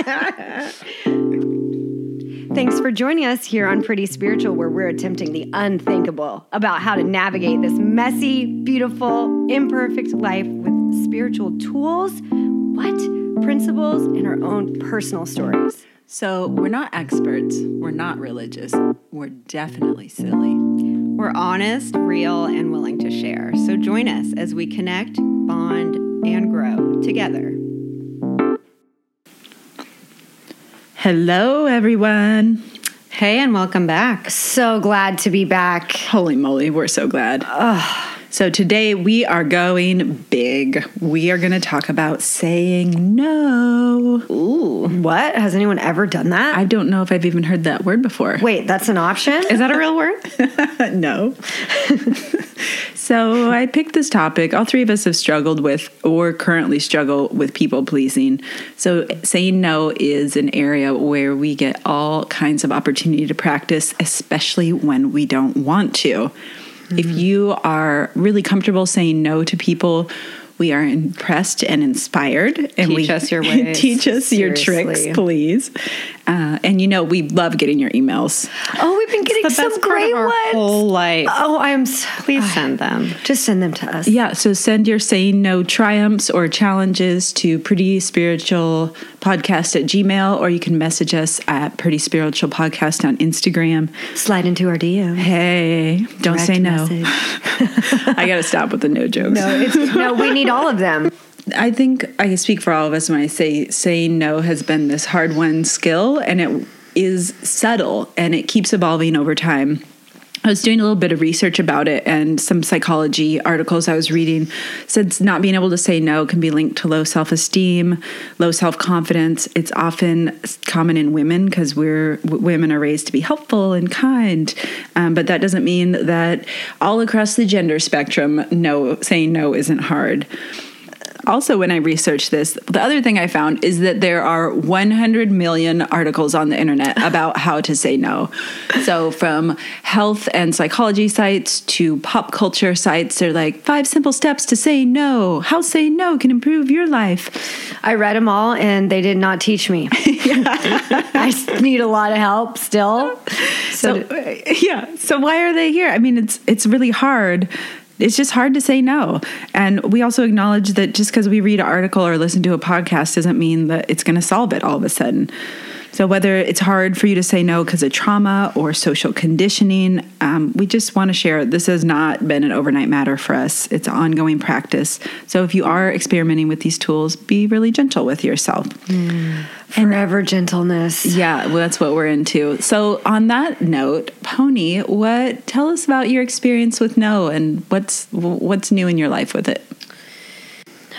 Thanks for joining us here on Pretty Spiritual, where we're attempting the unthinkable about how to navigate this messy, beautiful, imperfect life with spiritual tools, what? Principles, and our own personal stories. So, we're not experts, we're not religious, we're definitely silly. We're honest, real, and willing to share. So join us as we connect, bond, and grow together. Hello, everyone. Hey, and welcome back. So glad to be back. Holy moly, we're so glad. So, today we are going big. We are going to talk about saying no. Ooh, what? Has anyone ever done that? I don't know if I've even heard that word before. Wait, that's an option? Is that a real word? no. so I picked this topic. All three of us have struggled with or currently struggle with people pleasing. So saying no is an area where we get all kinds of opportunity to practice, especially when we don't want to. If mm-hmm. you are really comfortable saying no to people, we are impressed and inspired. And Teach we, us your ways. teach us your tricks, please. Uh, and you know, we love getting your emails. oh, we've been getting some great ones. whole life. Oh, I am so Please send them. Just send them to us. Yeah, so send your saying no triumphs or challenges to pretty spiritual podcast at Gmail, or you can message us at pretty spiritual podcast on Instagram. Slide into our DM. Hey, don't Direct say no. I gotta stop with the no jokes. No, it's, no, we need all of them. I think I speak for all of us when I say saying no has been this hard won skill and it is subtle and it keeps evolving over time. I was doing a little bit of research about it and some psychology articles I was reading said not being able to say no can be linked to low self-esteem, low self-confidence. It's often common in women because we're women are raised to be helpful and kind, um, but that doesn't mean that all across the gender spectrum, no saying no isn't hard also when i researched this the other thing i found is that there are 100 million articles on the internet about how to say no. So from health and psychology sites to pop culture sites they're like five simple steps to say no. How say no can improve your life. I read them all and they did not teach me. I need a lot of help still. So, so uh, yeah. So why are they here? I mean it's it's really hard it's just hard to say no. And we also acknowledge that just because we read an article or listen to a podcast doesn't mean that it's going to solve it all of a sudden so whether it's hard for you to say no because of trauma or social conditioning um, we just want to share this has not been an overnight matter for us it's ongoing practice so if you are experimenting with these tools be really gentle with yourself forever gentleness. yeah, well, that's what we're into. So, on that note, Pony, what tell us about your experience with no and what's what's new in your life with it?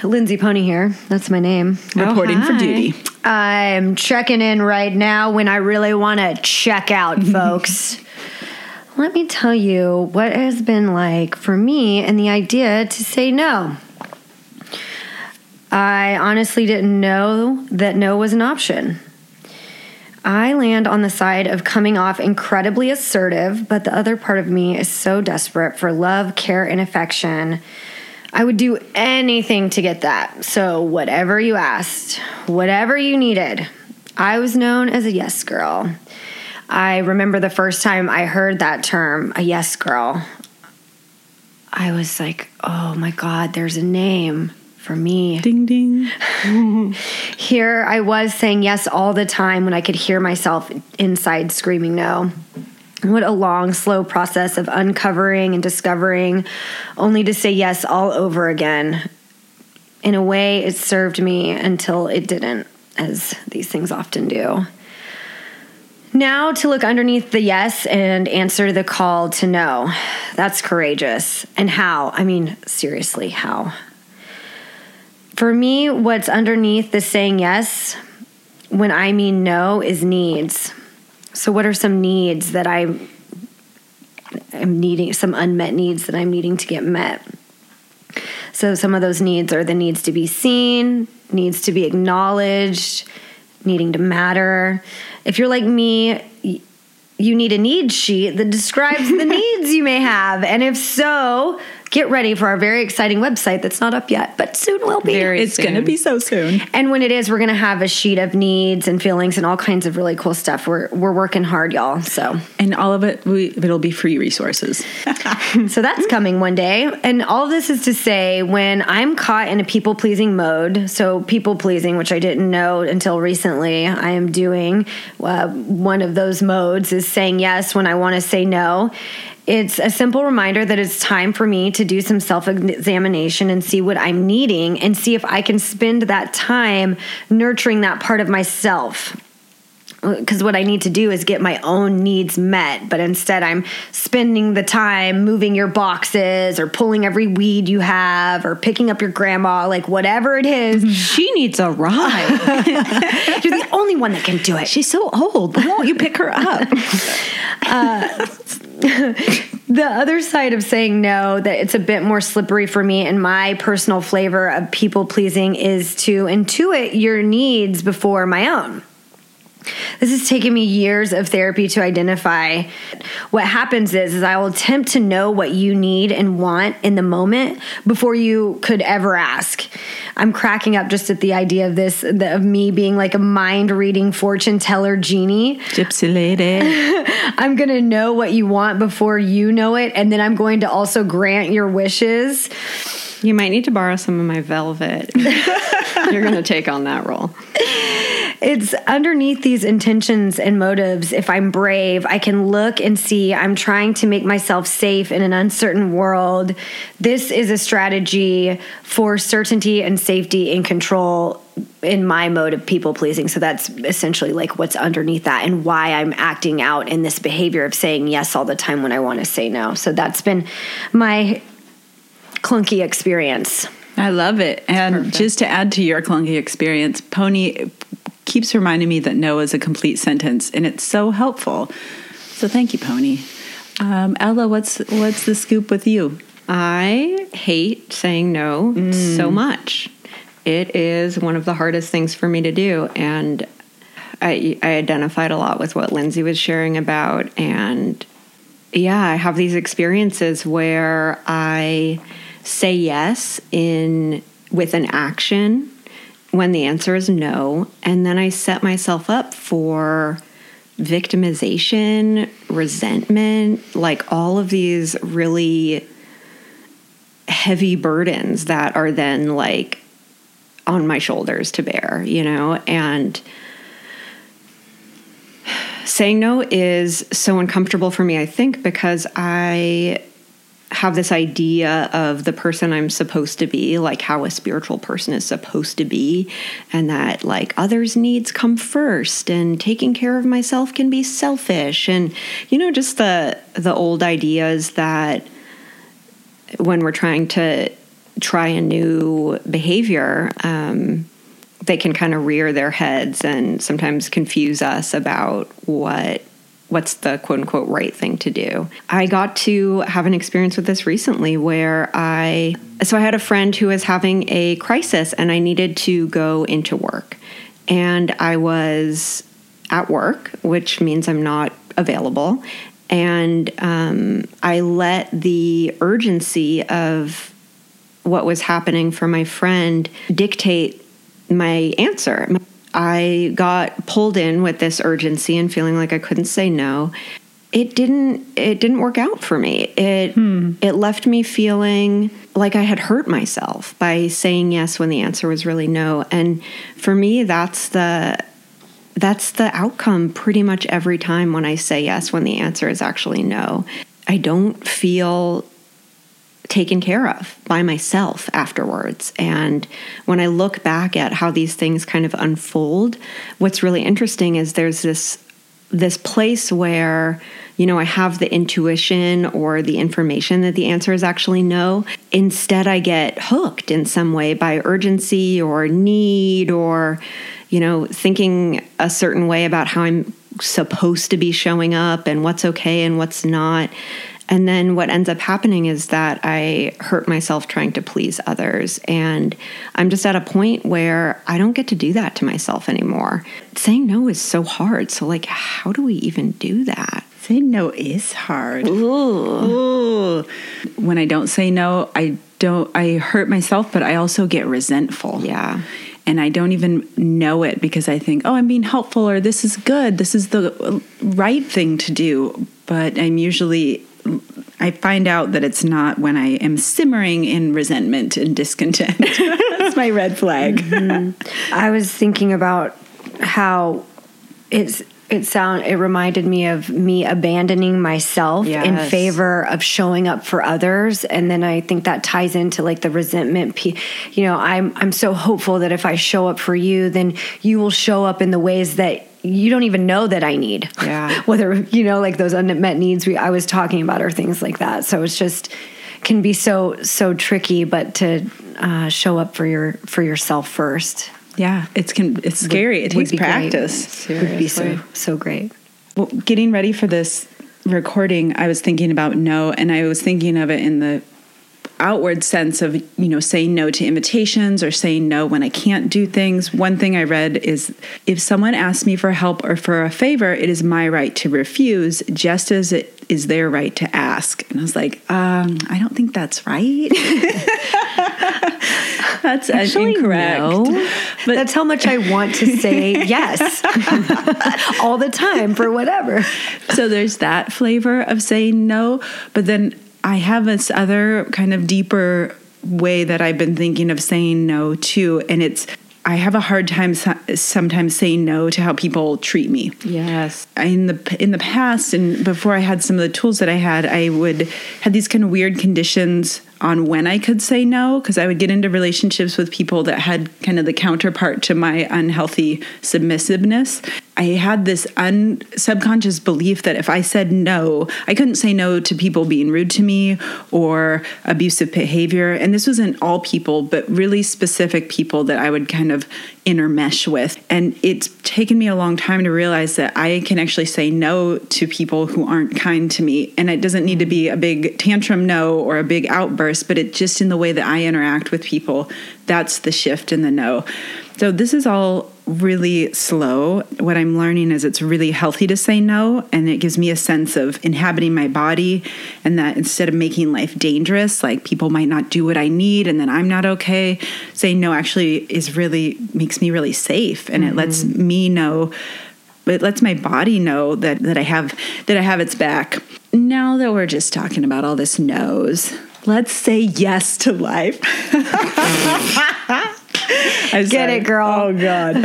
Lindsay Pony here. That's my name. Oh, Reporting for duty. I'm checking in right now when I really want to check out, folks. Let me tell you what it has been like for me and the idea to say no. I honestly didn't know that no was an option. I land on the side of coming off incredibly assertive, but the other part of me is so desperate for love, care, and affection. I would do anything to get that. So, whatever you asked, whatever you needed, I was known as a yes girl. I remember the first time I heard that term, a yes girl. I was like, oh my God, there's a name for me. Ding ding. Here I was saying yes all the time when I could hear myself inside screaming no. What a long, slow process of uncovering and discovering, only to say yes all over again. In a way, it served me until it didn't, as these things often do. Now to look underneath the yes and answer the call to no. That's courageous. And how? I mean, seriously, how? For me, what's underneath the saying yes when I mean no is needs. So, what are some needs that I am needing, some unmet needs that I'm needing to get met? So, some of those needs are the needs to be seen, needs to be acknowledged, needing to matter. If you're like me, you need a need sheet that describes the needs you may have. And if so, get ready for our very exciting website that's not up yet, but soon will be. Very It's going to be so soon. and when it is, we're going to have a sheet of needs and feelings and all kinds of really cool stuff. We're we're working hard, y'all. So And all of it, we, it'll be free resources. so that's coming one day. And all of this is to say when I'm caught in a people pleasing mode, so people pleasing, which I didn't know until recently, I am doing uh, one of those modes is saying yes when I want to say no. It's a simple reminder that it's time for me to do some self examination and see what I'm needing and see if I can spend that time nurturing that part of myself because what I need to do is get my own needs met, but instead I'm spending the time moving your boxes or pulling every weed you have or picking up your grandma, like whatever it is. She needs a ride. You're the only one that can do it. She's so old. Why won't you pick her up? Uh, the other side of saying no, that it's a bit more slippery for me and my personal flavor of people pleasing is to intuit your needs before my own. This has taken me years of therapy to identify. What happens is, is I will attempt to know what you need and want in the moment before you could ever ask. I'm cracking up just at the idea of this, the- of me being like a mind reading fortune teller genie. Gypsy lady. I'm going to know what you want before you know it, and then I'm going to also grant your wishes. You might need to borrow some of my velvet. You're going to take on that role. It's underneath these intentions and motives. If I'm brave, I can look and see I'm trying to make myself safe in an uncertain world. This is a strategy for certainty and safety and control in my mode of people pleasing. So that's essentially like what's underneath that and why I'm acting out in this behavior of saying yes all the time when I want to say no. So that's been my clunky experience. I love it. And just to add to your clunky experience, Pony keeps reminding me that no is a complete sentence, and it's so helpful. So thank you, Pony. Um, Ella, what's what's the scoop with you? I hate saying no so much. It is one of the hardest things for me to do. And I, I identified a lot with what Lindsay was sharing about. And yeah, I have these experiences where I say yes in with an action when the answer is no. And then I set myself up for victimization, resentment, like all of these really heavy burdens that are then like on my shoulders to bear, you know? And saying no is so uncomfortable for me, I think, because I have this idea of the person I'm supposed to be, like how a spiritual person is supposed to be, and that like others' needs come first, and taking care of myself can be selfish, and you know, just the the old ideas that when we're trying to try a new behavior, um, they can kind of rear their heads and sometimes confuse us about what what's the quote unquote right thing to do. I got to have an experience with this recently where I so I had a friend who was having a crisis and I needed to go into work. And I was at work, which means I'm not available. And um, I let the urgency of what was happening for my friend dictate my answer. I got pulled in with this urgency and feeling like I couldn't say no. It didn't it didn't work out for me. It hmm. it left me feeling like I had hurt myself by saying yes when the answer was really no. And for me that's the that's the outcome pretty much every time when I say yes when the answer is actually no. I don't feel taken care of by myself afterwards. And when I look back at how these things kind of unfold, what's really interesting is there's this this place where you know I have the intuition or the information that the answer is actually no. Instead I get hooked in some way by urgency or need or you know thinking a certain way about how I'm supposed to be showing up and what's okay and what's not. And then what ends up happening is that I hurt myself trying to please others. And I'm just at a point where I don't get to do that to myself anymore. Saying no is so hard. So, like, how do we even do that? saying no is hard. Ooh. When I don't say no, I don't I hurt myself, but I also get resentful. Yeah. And I don't even know it because I think, oh, I'm being helpful or this is good. This is the uh, right thing to do. But I'm usually I find out that it's not when I am simmering in resentment and discontent. That's my red flag. Mm-hmm. I was thinking about how it's it sound it reminded me of me abandoning myself in favor of showing up for others and then i think that ties into like the resentment you know i'm i'm so hopeful that if i show up for you then you will show up in the ways that you don't even know that i need Yeah. whether you know like those unmet needs we i was talking about or things like that so it's just can be so so tricky but to uh, show up for your for yourself first Yeah, it's can it's scary. it would takes be great. practice. would be so so great Well, getting ready for this recording, I was thinking about no, and I was thinking of it in the outward sense of you know saying no to invitations or saying no when I can't do things. One thing I read is if someone asks me for help or for a favor, it is my right to refuse, just as it is their right to ask. And I was like, um, I don't think that's right. that's Actually, incorrect. no. But That's how much I want to say yes all the time for whatever. so there's that flavor of saying no but then i have this other kind of deeper way that i've been thinking of saying no too and it's i have a hard time sometimes saying no to how people treat me Yes. in the in the past and before I had some of the tools that I had, I would had these kind of weird conditions on when I could say no because I would get into relationships with people that had kind of the counterpart to my unhealthy submissiveness. I had this un, subconscious belief that if I said no, I couldn't say no to people being rude to me or abusive behavior. And this wasn't all people, but really specific people that I would kind of intermesh with. And it's taken me a long time to realize that I can actually say no to people who aren't kind to me. And it doesn't need to be a big tantrum no or a big outburst, but it just in the way that I interact with people, that's the shift in the no. So this is all really slow. What I'm learning is it's really healthy to say no, and it gives me a sense of inhabiting my body, and that instead of making life dangerous, like people might not do what I need, and then I'm not okay, saying no actually is really makes me really safe, and it lets mm-hmm. me know. It lets my body know that that I have that I have its back. Now that we're just talking about all this no's, let's say yes to life. Get sorry. it, girl. Oh God.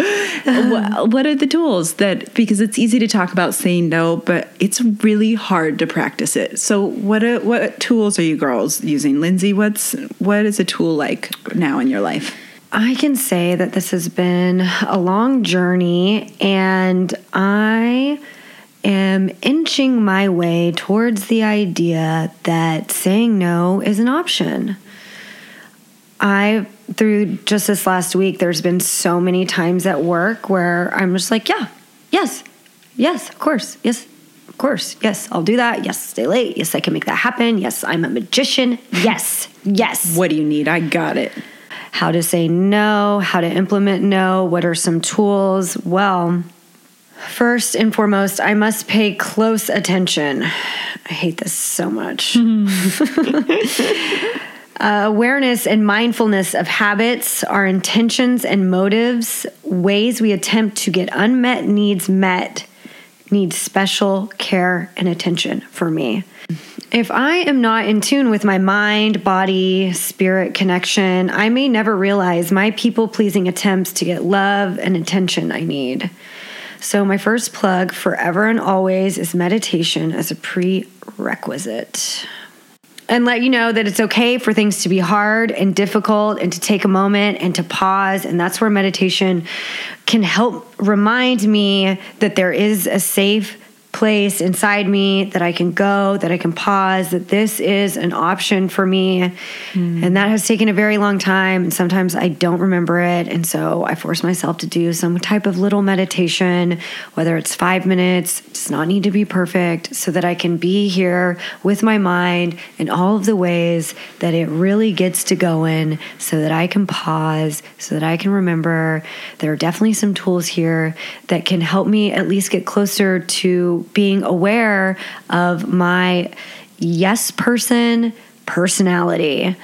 Wha- what are the tools that because it's easy to talk about saying no, but it's really hard to practice it. So what are, what tools are you girls using? Lindsay, what's what is a tool like now in your life? I can say that this has been a long journey, and I am inching my way towards the idea that saying no is an option. I, through just this last week, there's been so many times at work where I'm just like, yeah, yes, yes, of course, yes, of course, yes, I'll do that. Yes, stay late. Yes, I can make that happen. Yes, I'm a magician. Yes, yes What do you need? I got it. how to say no, how to implement no, what are some tools? Well, first and foremost, I must pay close attention. I hate this so much. Uh, awareness and mindfulness of habits, our intentions and motives, ways we attempt to get unmet needs met, need special care and attention for me. If I am not in tune with my mind, body, spirit connection, I may never realize my people pleasing attempts to get love and attention I need. So, my first plug forever and always is meditation as a prerequisite and let you know that it's okay for things to be hard and difficult and to take a moment and to pause. And that's where meditation can help remind me that there is a safe place inside me that I can go, that I can pause, that this is an option for me. Hmm. And that has taken a very long time. And sometimes I don't remember it. And so I force myself to do some type of little meditation, whether it's five minutes, it does not need to be perfect, so that I can be here with my mind in all of the ways that it really gets to going, so that I can pause, so that I can remember. There are definitely some tools here that can help me at least get closer to being aware of my yes person personality.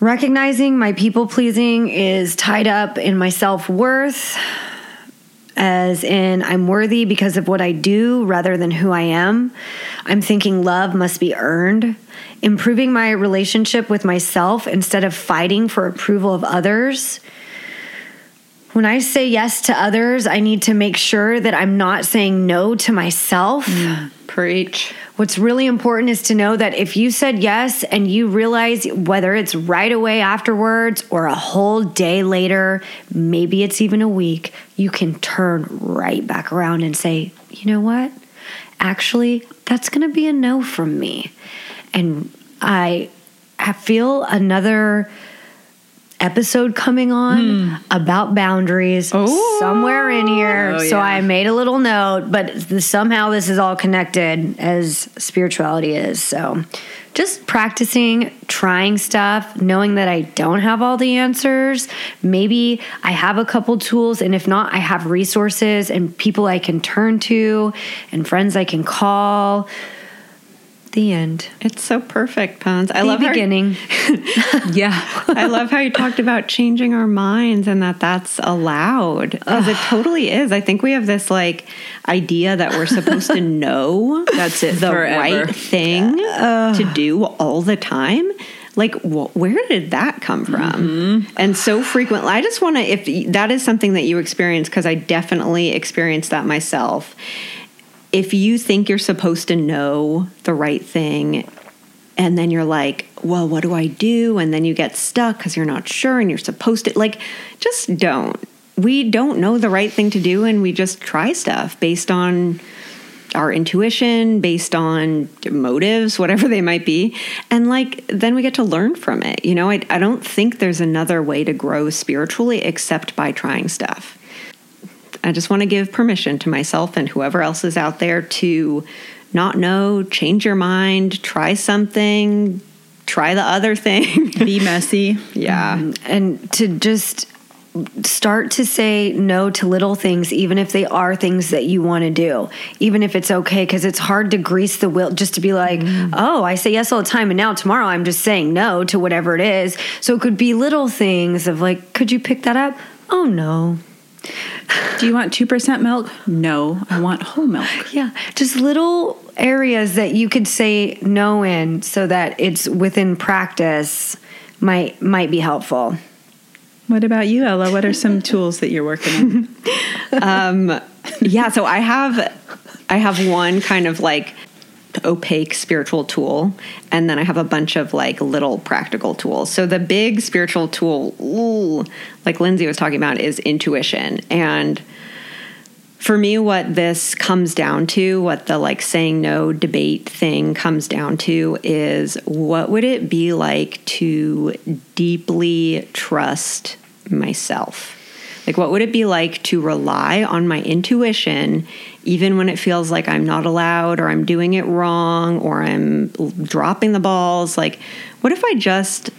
Recognizing my people pleasing is tied up in my self worth, as in I'm worthy because of what I do rather than who I am. I'm thinking love must be earned. Improving my relationship with myself instead of fighting for approval of others. When I say yes to others, I need to make sure that I'm not saying no to myself. Mm, preach. What's really important is to know that if you said yes and you realize whether it's right away afterwards or a whole day later, maybe it's even a week, you can turn right back around and say, you know what? Actually, that's going to be a no from me. And I, I feel another episode coming on hmm. about boundaries Oh. somewhere in here. Oh, so yeah. I made a little note, but somehow this is all connected as spirituality is. So just practicing, trying stuff, knowing that I don't have all the answers. Maybe I have a couple tools, and if not, I have resources and people I can turn to and friends I can call. The end. It's so perfect, Pons. I the love how- beginning. Yeah. I love how you talked about changing our minds and that that's allowed because it totally is. I think we have this like idea that we're supposed to know That's it the forever. right thing to do all the time. Like, wh- where did that come from? Mm-hmm. And so frequently, I just want to, if that is something that you experience, because I definitely experienced that myself. If you think you're supposed to know the right thing and then you're like, well, what do I do? And then you get stuck because you're not sure and you're supposed to, like, just don't. We don't know the right thing to do and we just try stuff based on our intuition, based on motives, whatever they might be. And like, then we get to learn from it. You know, I, I don't think there's another way to grow spiritually except by trying stuff. I just want to give permission to myself and whoever else is out there to not know, change your mind, try something, try the other thing. Be messy. yeah. Mm-hmm. and to just start to say no to little things even if they are things that you want to do even if it's okay because it's hard to grease the wheel just to be like mm-hmm. oh i say yes all the time and now tomorrow i'm just saying no to whatever it is so it could be little things of like could you pick that up oh no Do you want 2% milk? No, I want whole milk. yeah just little areas that you could say no in so that it's within practice might might be helpful What about you, Ella? What are some tools that you're working on? Um, yeah so i have i have one kind of like opaque spiritual tool and then i have a bunch of like little practical tools. So the big spiritual tool ooh, like lindsay was talking about is intuition. And for me what this comes down to what the like saying no debate thing comes down to is what would it be like to deeply trust myself? Like what would it be like to rely on my intuition even when it feels like i'm not allowed or i'm doing it wrong or i'm dropping the balls like what if i just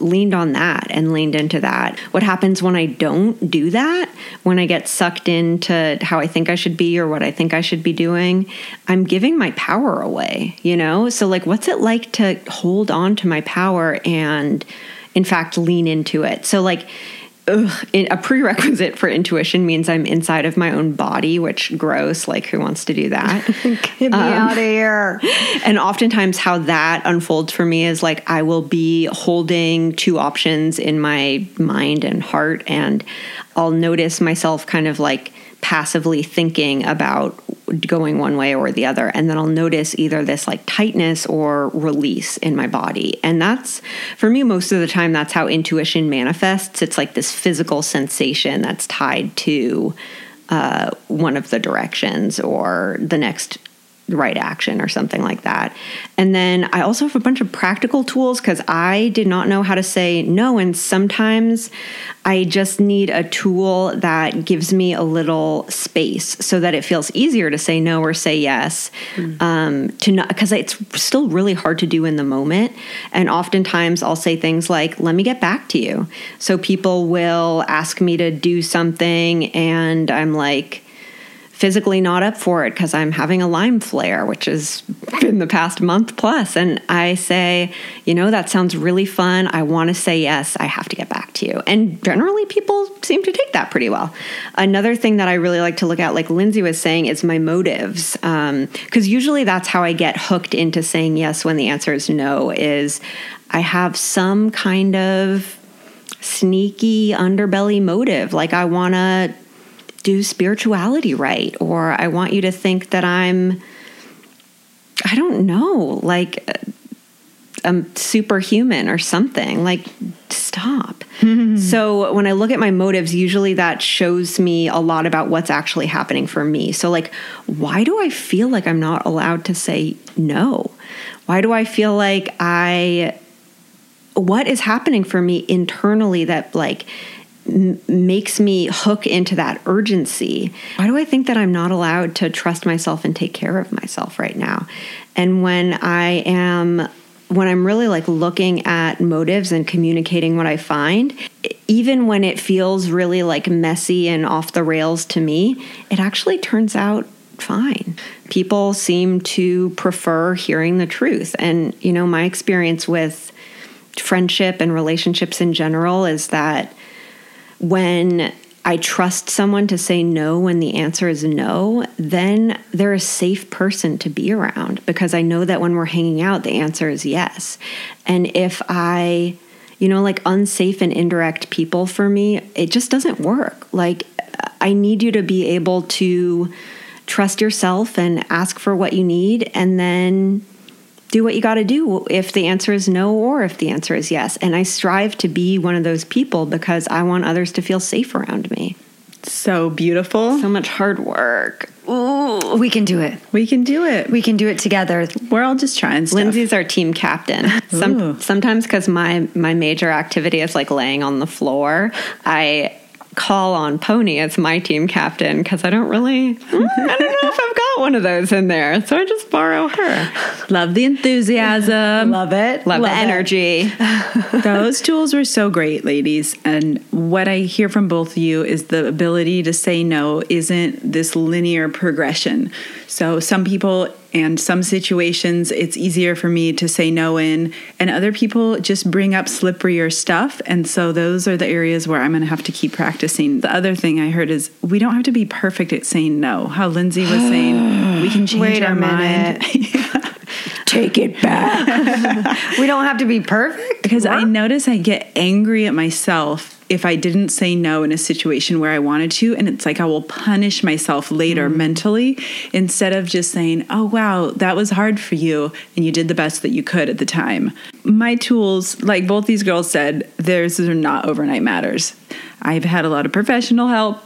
leaned on that and leaned into that. What happens when I don't do that? When I get sucked into how I think I should be or what I think I should be doing, I'm giving my power away, you know? So, like, what's it like to hold on to my power and, in fact, lean into it? So, like, ugh, a prerequisite for intuition means I'm inside of my own body, which gross. Like, who wants to do that? get me um, out of here and oftentimes how that unfolds for me is like i will be holding two options in my mind and heart and i'll notice myself kind of like passively thinking about going one way or the other. And then i'll notice either this like tightness or release in my body. And that's for me most of the time that's how intuition manifests. It's like this physical sensation that's tied to uh, one of the directions or the next right action or something like that. And then I also have a bunch of practical tools because I did not know how to say no. And sometimes I just need a tool that gives me a little space so that it feels easier to say no or say yes. Um, to not because it's still really hard to do in the moment. And oftentimes I'll say things like, let me get back to you. So people will ask me to do something and I'm like, physically not up for it because I'm having a Lyme flare, which has been the past month plus. And I say, you know, that sounds really fun. I want to say yes. I have to get back to you. And generally, people seem to take that pretty well. Another thing that I really like to look at, like Lindsay was saying, is my motives. Because um, usually that's how I get hooked into saying yes when the answer is no, is I have some kind of sneaky underbelly motive. Like I want to do spirituality right, or I want you to think that I'm, I don't know, like uh, I'm superhuman or something. Like, stop. so, when I look at my motives, usually that shows me a lot about what's actually happening for me. So, like, why do I feel like I'm not allowed to say no? Why do I feel like I, what is happening for me internally that, like, makes me hook into that urgency. Why do I think that I'm not allowed to trust myself and take care of myself right now? And when I am when I'm really like looking at motives and communicating what I find, even when it feels really like messy and off the rails to me, it actually turns out fine. People seem to prefer hearing the truth. And, you know, my experience with friendship and relationships in general is that when I trust someone to say no when the answer is no, then they're a safe person to be around because I know that when we're hanging out, the answer is yes. And if I, you know, like unsafe and indirect people for me, it just doesn't work. Like, I need you to be able to trust yourself and ask for what you need and then do what you got to do if the answer is no or if the answer is yes. And I strive to be one of those people because I want others to feel safe around me. So beautiful. So much hard work. Ooh, we can do it. We can do it. We can do it together. We're all just trying stuff. Lindsay's our team captain. Some, sometimes because my my major activity is like laying on the floor, I call on Pony as my team captain because I don't really, hmm. I don't know if I've got one of those in there. So I just borrow her. Love the enthusiasm. Love it. Love, Love the energy. Those tools were so great, ladies. And what I hear from both of you is the ability to say no isn't this linear progression. So some people and some situations it's easier for me to say no in. And other people just bring up slipperier stuff. And so those are the areas where i'm going to have to keep practicing. The other thing i heard is we don't have to be perfect at saying no. How lindsay was saying we can change Wait our mind. take it back. We don't have to be perfect? Because i notice i get angry at myself if I didn't say no in a situation where I wanted to. And it's like I will punish myself later mm. mentally instead of just saying, oh, wow, that was hard for you. And you did the best that you could at the time. My tools, like both these girls said, theirs are not overnight matters. I've had a lot of professional help.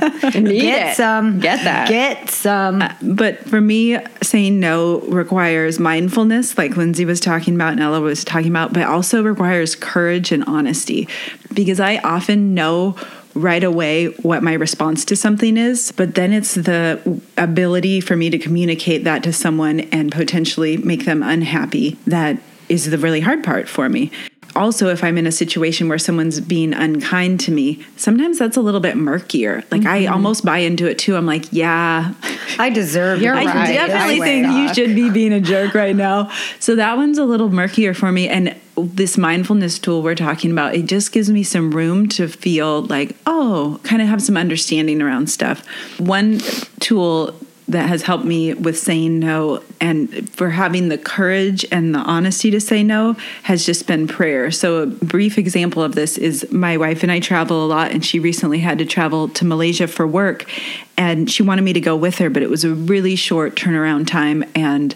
Get it. some. Get that. Get some. Uh, but for me, saying no requires mindfulness, like Lindsay was talking about and Ella was talking about, but also requires courage and honesty because I often know right away what my response to something is, but then it's the ability for me to communicate that to someone and potentially make them unhappy that is the really hard part for me also if i'm in a situation where someone's being unkind to me sometimes that's a little bit murkier. Like mm-hmm. i almost buy into it too. I'm like yeah. I deserve you're right. i definitely think you should be being a jerk right now. So that one's a little murkier for me. And this mindfulness tool we're talking about it just gives me some room to feel like oh kind of have some understanding around stuff. One tool that has helped me with saying no and for having the courage and the honesty to say no has just been prayer. So, a brief example of this is my wife and I travel a lot, and she recently had to travel to Malaysia for work, and she wanted me to go with her, but it was a really short turnaround time, and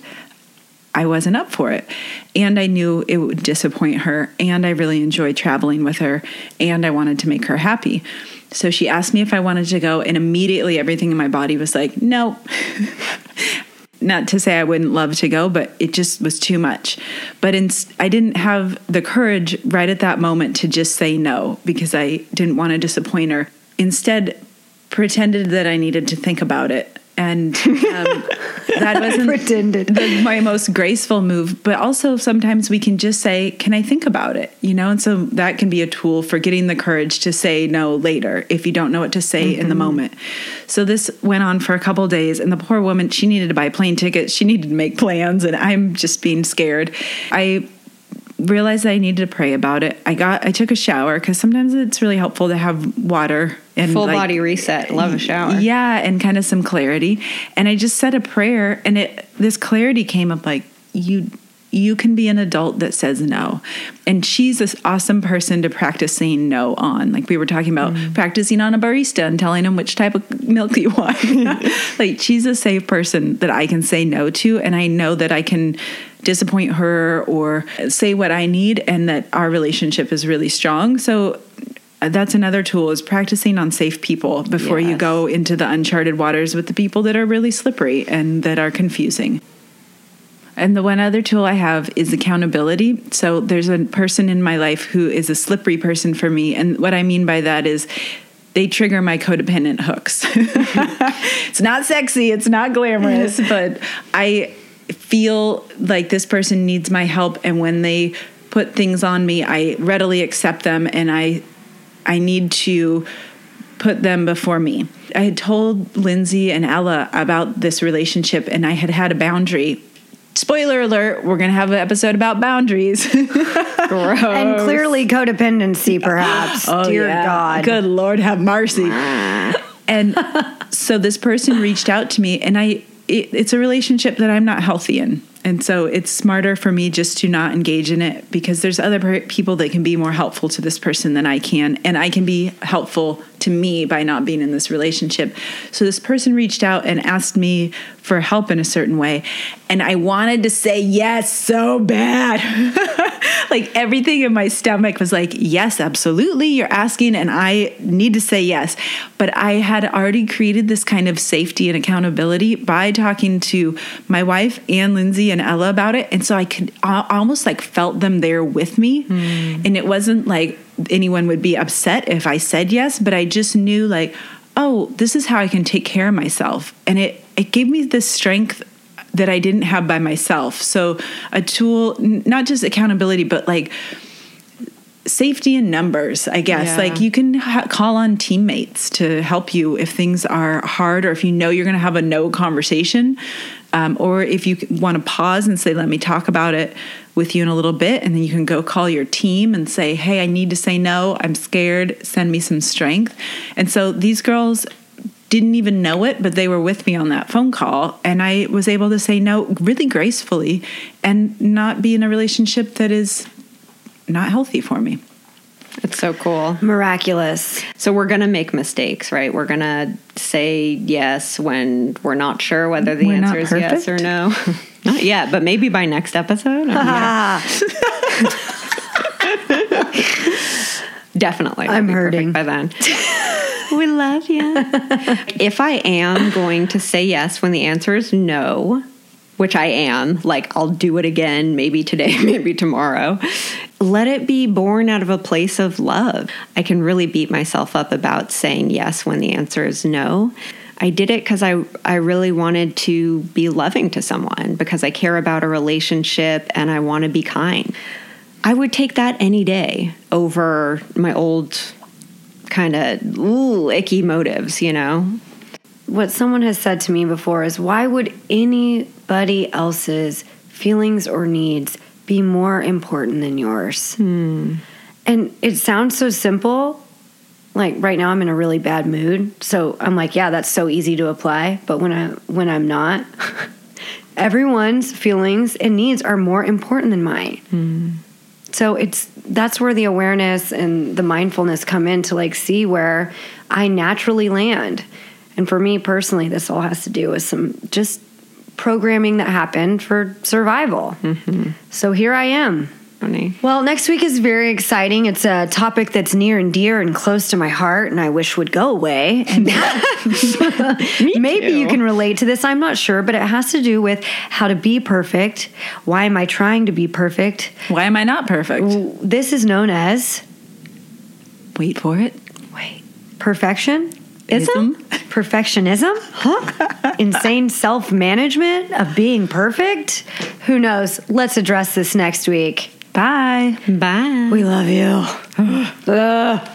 I wasn't up for it. And I knew it would disappoint her, and I really enjoyed traveling with her, and I wanted to make her happy. So she asked me if I wanted to go, and immediately everything in my body was like, no. Not to say I wouldn't love to go, but it just was too much. But in, I didn't have the courage right at that moment to just say no because I didn't want to disappoint her. Instead, pretended that I needed to think about it And um, that wasn't the, my most graceful move. But also, sometimes we can just say, Can I think about it? You know, and so that can be a tool for getting the courage to say no later if you don't know what to say in the moment. So this went on for a couple days, and the poor woman, she needed to buy plane tickets, she needed to make plans, and I'm just being scared. I realized I needed to pray about it. I got I took a shower because sometimes it's really helpful to have water and Full like- body reset. Love a shower. Yeah, and kind of some clarity. And I just said a prayer, and it this clarity came up like you you can be an adult that says no. And she's this awesome person to practice saying no on. Like we were talking about Mm. practicing on a barista and telling them which type of milk you want. like she's a safe person that I can say no to. And I know that I can disappoint her or say what I need and that our relationship is really strong. So uh, that's another tool is practicing on safe people before you go into the uncharted waters with the people that are really slippery and that are confusing. And the one other tool I have is accountability. So there's a person in my life who is a slippery person for me. And what I mean by that is they trigger my codependent hooks. it's not sexy, it's not glamorous, but I feel like this person needs my help. And when they put things on me, I readily accept them and I I need to put them before me. I had told Lindsay and Ella about this relationship and I had had a boundary. Spoiler alert, we're going to have an episode about boundaries. Gross. And clearly codependency, oh, perhaps. Dear Oh, yeah. God. Good Lord, have mercy. and so this person reached out to me, and I, it, it's a relationship that I'm not healthy in. And so it's smarter for me just to not engage in it because there's other people that can be more helpful to this person than I can. And I can be helpful to me by not being in this relationship. So this person reached out and asked me for help in a certain way. And I wanted to say yes so bad. like everything in my stomach was like, yes, absolutely, you're asking, and I need to say yes. But I had already created this kind of safety and accountability by talking to my wife and Lindsay and Ella about it. And so I could I almost like felt them there with me. Hmm. And it wasn't like anyone would be upset if I said yes, but I just knew like, oh, this is how I can take care of myself. And it it gave me this strength that I didn't have by myself. So a tool, n- not just accountability, but like safety in numbers, I guess. Yeah. Like you can ha- call on teammates to help you if things are hard or if you know you're going to have a no conversation. Um, or if you want to pause and say, let me talk about it with you in a little bit. And then you can go call your team and say, hey, I need to say no. I'm scared. Send me some strength. And so these girls didn't even know it, but they were with me on that phone call. And I was able to say no really gracefully and not be in a relationship that is not healthy for me. It's so cool. Miraculous. So we're going to make mistakes, right? We're going to say yes when we're not sure whether the We're answer is yes or no. not yet, but maybe by next episode. Definitely. I'm be hurting. by then. we love you. if I am going to say yes when the answer is no, which I am, like I'll do it again, maybe today, maybe tomorrow. Let it be born out of a place of love. I can really beat myself up about saying yes when the answer is no. I did it because I, I really wanted to be loving to someone because I care about a relationship and I want to be kind. I would take that any day over my old kind of icky motives, you know? what someone has said to me before is why would anybody else's feelings or needs be more important than yours? And it sounds so simple. Like right now I'm in a really bad mood. So I'm like, yeah, that's so easy to apply, but when I when I'm not, everyone's feelings and needs are more important than mine. So it's that's where the awareness and the mindfulness come in to like see where I naturally land. And for me personally, this all has to do with some just programming that happened for survival. Mm-hmm. So here I am. Funny. Well, next week is very exciting. It's a topic that's near and dear and close to my heart, and I wish would go away. And maybe you can relate to this. I'm not sure, but it has to do with how to be perfect. Why am I trying to be perfect? Why am I not perfect? This is known as Wait for it. wait perfection. Ism? Perfectionism? Huh? Insane self management of being perfect? Who knows? Let's address this next week. Bye. Bye. We love you. Ugh.